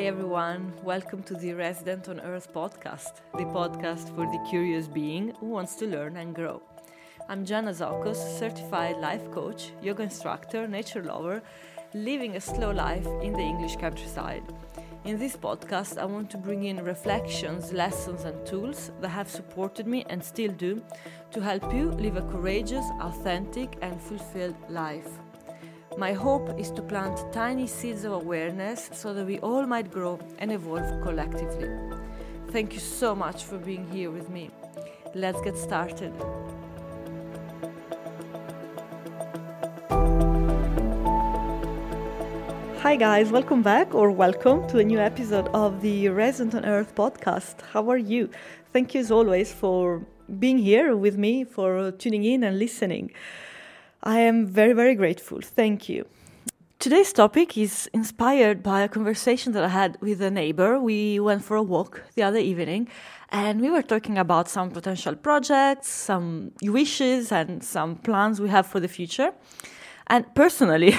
Hi, everyone. Welcome to the Resident on Earth podcast, the podcast for the curious being who wants to learn and grow. I'm Joana Zokos, certified life coach, yoga instructor, nature lover, living a slow life in the English countryside. In this podcast, I want to bring in reflections, lessons, and tools that have supported me and still do to help you live a courageous, authentic, and fulfilled life. My hope is to plant tiny seeds of awareness so that we all might grow and evolve collectively. Thank you so much for being here with me. Let's get started. Hi, guys, welcome back or welcome to a new episode of the Resident on Earth podcast. How are you? Thank you as always for being here with me, for tuning in and listening. I am very, very grateful. Thank you. Today's topic is inspired by a conversation that I had with a neighbor. We went for a walk the other evening and we were talking about some potential projects, some wishes, and some plans we have for the future. And personally,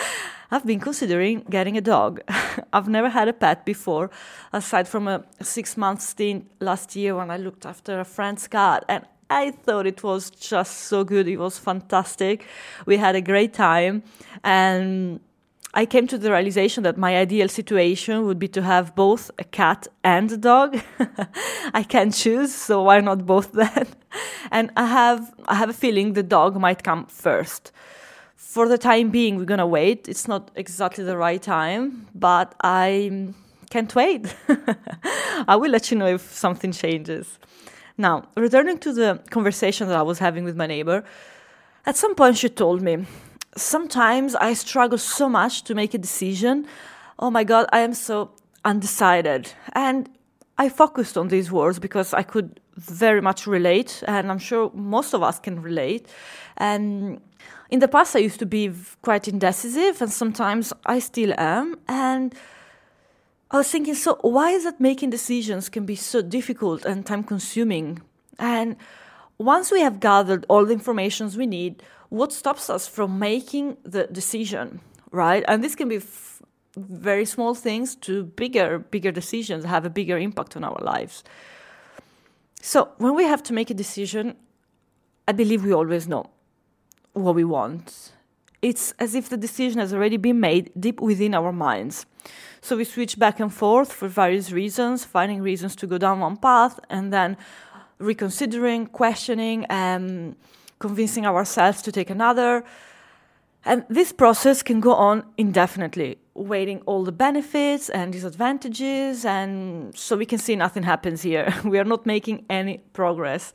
I've been considering getting a dog. I've never had a pet before, aside from a six month stint last year when I looked after a friend's cat. And I thought it was just so good. It was fantastic. We had a great time. And I came to the realization that my ideal situation would be to have both a cat and a dog. I can choose, so why not both then? and I have I have a feeling the dog might come first. For the time being, we're gonna wait. It's not exactly the right time, but I can't wait. I will let you know if something changes. Now, returning to the conversation that I was having with my neighbor, at some point she told me, Sometimes I struggle so much to make a decision. Oh my God, I am so undecided. And I focused on these words because I could very much relate, and I'm sure most of us can relate. And in the past, I used to be quite indecisive, and sometimes I still am. And I was thinking, so why is it making decisions can be so difficult and time consuming? And once we have gathered all the information we need, what stops us from making the decision, right? And this can be f- very small things to bigger, bigger decisions that have a bigger impact on our lives. So when we have to make a decision, I believe we always know what we want. It's as if the decision has already been made deep within our minds. So we switch back and forth for various reasons, finding reasons to go down one path and then reconsidering, questioning, and convincing ourselves to take another. And this process can go on indefinitely, weighing all the benefits and disadvantages, and so we can see nothing happens here. we are not making any progress.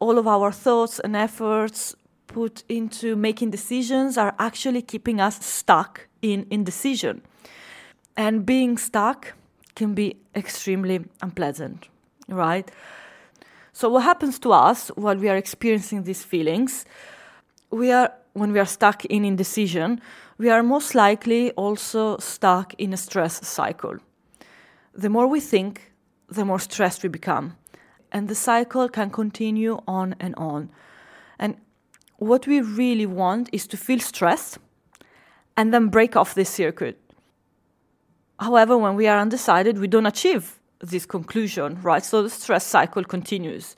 All of our thoughts and efforts put into making decisions are actually keeping us stuck in indecision. And being stuck can be extremely unpleasant, right? So, what happens to us while we are experiencing these feelings? We are, when we are stuck in indecision, we are most likely also stuck in a stress cycle. The more we think, the more stressed we become. And the cycle can continue on and on. And what we really want is to feel stressed and then break off this circuit However, when we are undecided, we don't achieve this conclusion, right? So the stress cycle continues.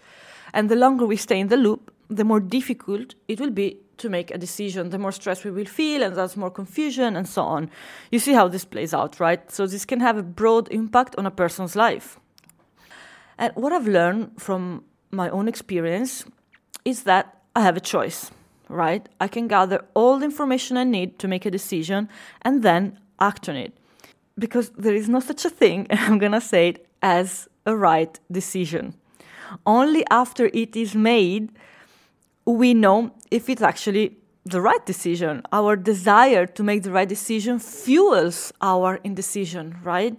And the longer we stay in the loop, the more difficult it will be to make a decision, the more stress we will feel, and there's more confusion and so on. You see how this plays out, right? So this can have a broad impact on a person's life. And what I've learned from my own experience is that I have a choice, right? I can gather all the information I need to make a decision and then act on it because there is no such a thing, I'm gonna say it, as a right decision. Only after it is made, we know if it's actually the right decision. Our desire to make the right decision fuels our indecision, right?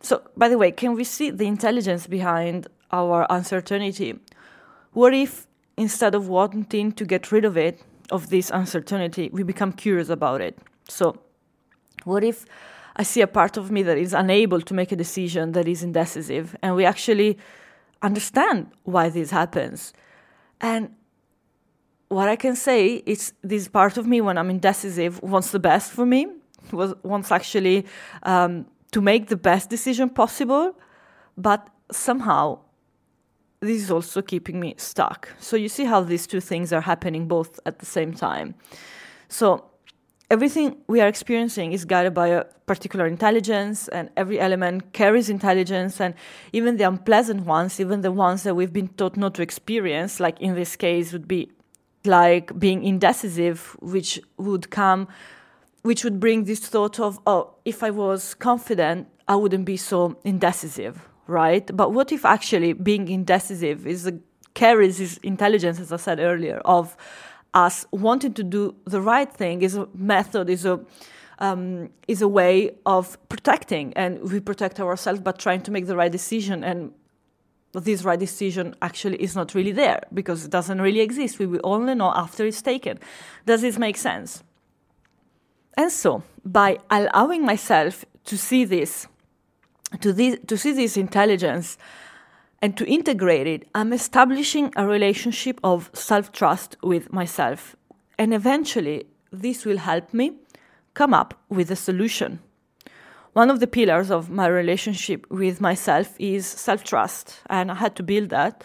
So, by the way, can we see the intelligence behind our uncertainty? What if instead of wanting to get rid of it, of this uncertainty, we become curious about it? So, what if I see a part of me that is unable to make a decision that is indecisive. And we actually understand why this happens. And what I can say is this part of me, when I'm indecisive, wants the best for me, wants actually um, to make the best decision possible, but somehow this is also keeping me stuck. So you see how these two things are happening both at the same time. So everything we are experiencing is guided by a particular intelligence, and every element carries intelligence, and even the unpleasant ones, even the ones that we've been taught not to experience, like in this case, would be like being indecisive, which would come, which would bring this thought of, oh, if I was confident, I wouldn't be so indecisive, right? But what if actually being indecisive is a, carries this intelligence, as I said earlier, of us wanting to do the right thing is a method, is a um, is a way of protecting, and we protect ourselves by trying to make the right decision. And this right decision actually is not really there because it doesn't really exist. We will only know after it's taken. Does this make sense? And so, by allowing myself to see this, to this, to see this intelligence and to integrate it, I'm establishing a relationship of self trust with myself. And eventually, this will help me come up with a solution. One of the pillars of my relationship with myself is self trust, and I had to build that.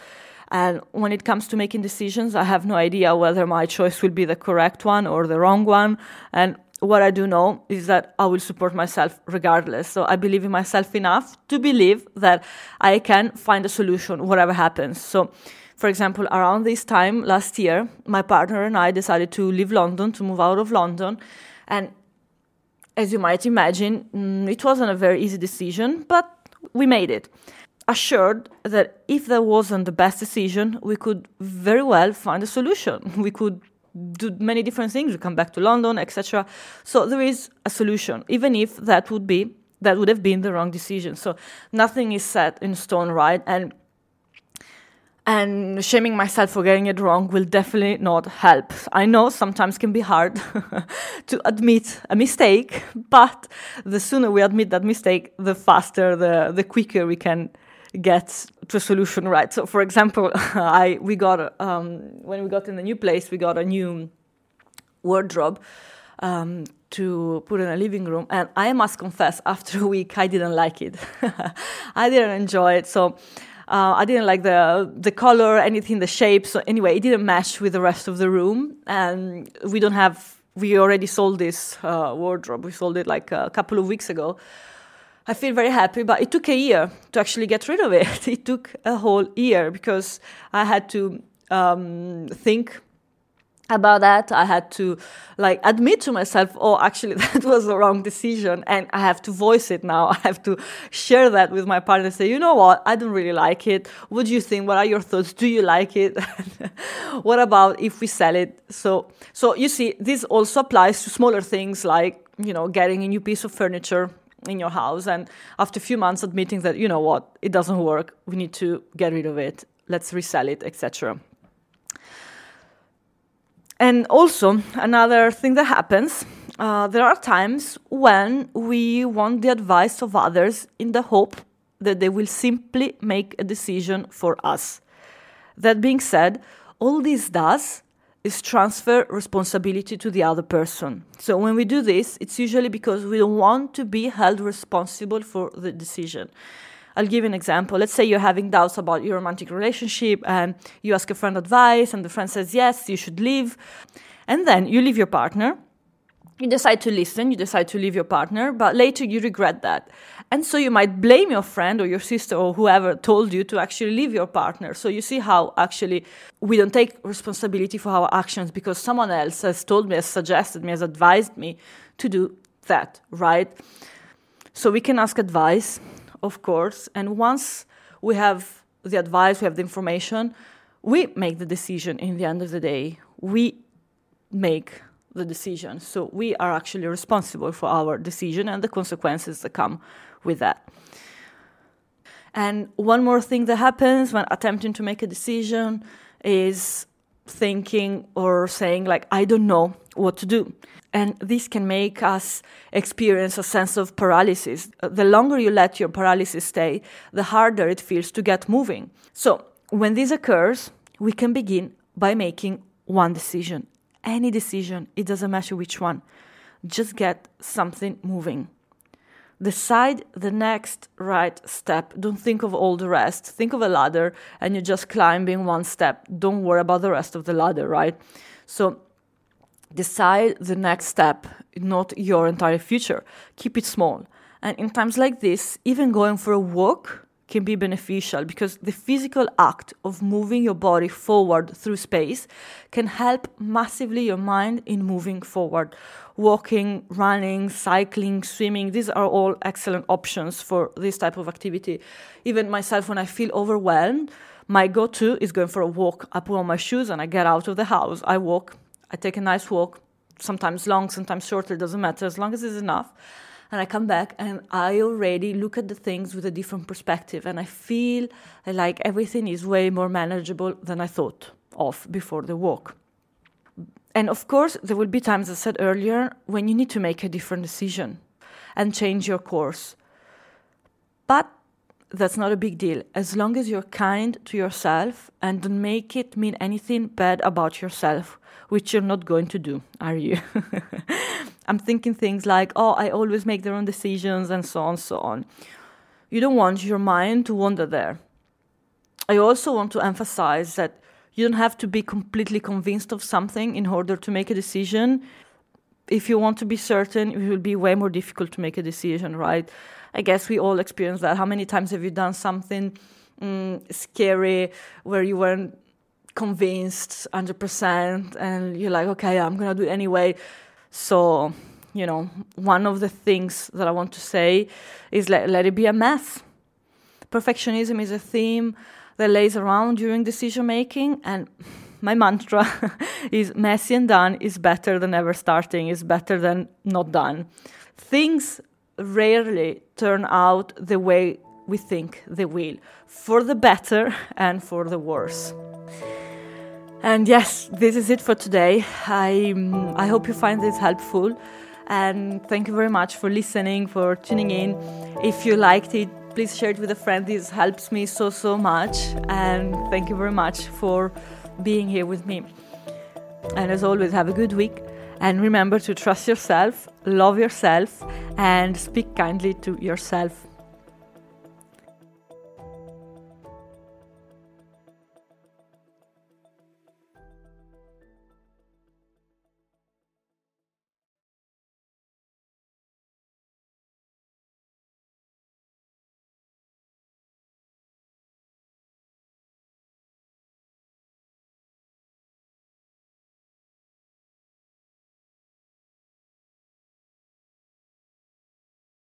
And when it comes to making decisions, I have no idea whether my choice will be the correct one or the wrong one. And what I do know is that I will support myself regardless. So I believe in myself enough to believe that I can find a solution, whatever happens. So, for example, around this time last year, my partner and I decided to leave London, to move out of London. And as you might imagine, mm, it wasn't a very easy decision, but we made it. Assured that if that wasn't the best decision, we could very well find a solution. We could do many different things. We come back to London, etc. So there is a solution, even if that would be that would have been the wrong decision. So nothing is set in stone, right? And and shaming myself for getting it wrong will definitely not help. I know sometimes can be hard to admit a mistake, but the sooner we admit that mistake, the faster, the the quicker we can get to a solution right. So, for example, I we got um, when we got in the new place, we got a new wardrobe um, to put in a living room, and I must confess, after a week, I didn't like it. I didn't enjoy it. So. Uh, I didn't like the the color, anything, the shape. So anyway, it didn't match with the rest of the room, and we don't have. We already sold this uh, wardrobe. We sold it like a couple of weeks ago, I feel very happy, but it took a year to actually get rid of it. It took a whole year because I had to um, think about that. I had to like admit to myself, oh, actually, that was the wrong decision. And I have to voice it now. I have to share that with my partner say, you know what? I don't really like it. What do you think? What are your thoughts? Do you like it? what about if we sell it? So, so you see, this also applies to smaller things like, you know, getting a new piece of furniture in your house and after a few months admitting that you know what it doesn't work we need to get rid of it let's resell it etc and also another thing that happens uh, there are times when we want the advice of others in the hope that they will simply make a decision for us. That being said all this does is transfer responsibility to the other person. So when we do this, it's usually because we don't want to be held responsible for the decision. I'll give you an example. Let's say you're having doubts about your romantic relationship and you ask a friend advice and the friend says, yes, you should leave. And then you leave your partner you decide to listen, you decide to leave your partner, but later you regret that. And so you might blame your friend or your sister or whoever told you to actually leave your partner. So you see how actually we don't take responsibility for our actions because someone else has told me, has suggested me, has advised me to do that, right? So we can ask advice, of course, and once we have the advice, we have the information, we make the decision in the end of the day. We make the decision. So we are actually responsible for our decision and the consequences that come with that. And one more thing that happens when attempting to make a decision is thinking or saying, like, I don't know what to do. And this can make us experience a sense of paralysis. The longer you let your paralysis stay, the harder it feels to get moving. So, when this occurs, we can begin by making one decision any decision, it doesn't matter which one. Just get something moving. decide the next right step. Don't think of all the rest. Think of a ladder and you're just climbing one step. Don't worry about the rest of the ladder, right? So decide the next step, not your entire future. Keep it small. And in times like this, even going for a walk can be beneficial because the physical act of moving your body forward through space can help massively your mind in moving forward. Walking, running, cycling, swimming, these are all excellent options for this type of activity. Even myself, when I feel overwhelmed, my go to is going for a walk. I put on my shoes and I get out of the house. I walk, I take a nice walk, sometimes long, sometimes shorter, doesn't matter, as long as it's enough and I come back and I already look at the things with a different perspective and I feel like everything is way more manageable than I thought of before the walk. And of course, there will be times, as I said earlier, when you need to make a different decision and change your course. But that's not a big deal as long as you're kind to yourself and don't make it mean anything bad about yourself, which you're not going to do, are you? I'm thinking things like, oh, I always make the wrong decisions and so on, so on. You don't want your mind to wander there. I also want to emphasize that you don't have to be completely convinced of something in order to make a decision. If you want to be certain, it will be way more difficult to make a decision, right? I guess we all experience that. How many times have you done something mm, scary where you weren't convinced 100% and you're like, okay, I'm going to do it anyway? So, you know, one of the things that I want to say is let, let it be a mess. Perfectionism is a theme that lays around during decision making, and my mantra is messy and done is better than ever starting, is better than not done. Things rarely turn out the way we think they will, for the better and for the worse. And yes, this is it for today. I, um, I hope you find this helpful. And thank you very much for listening, for tuning in. If you liked it, please share it with a friend. This helps me so, so much. And thank you very much for being here with me. And as always, have a good week. And remember to trust yourself, love yourself, and speak kindly to yourself.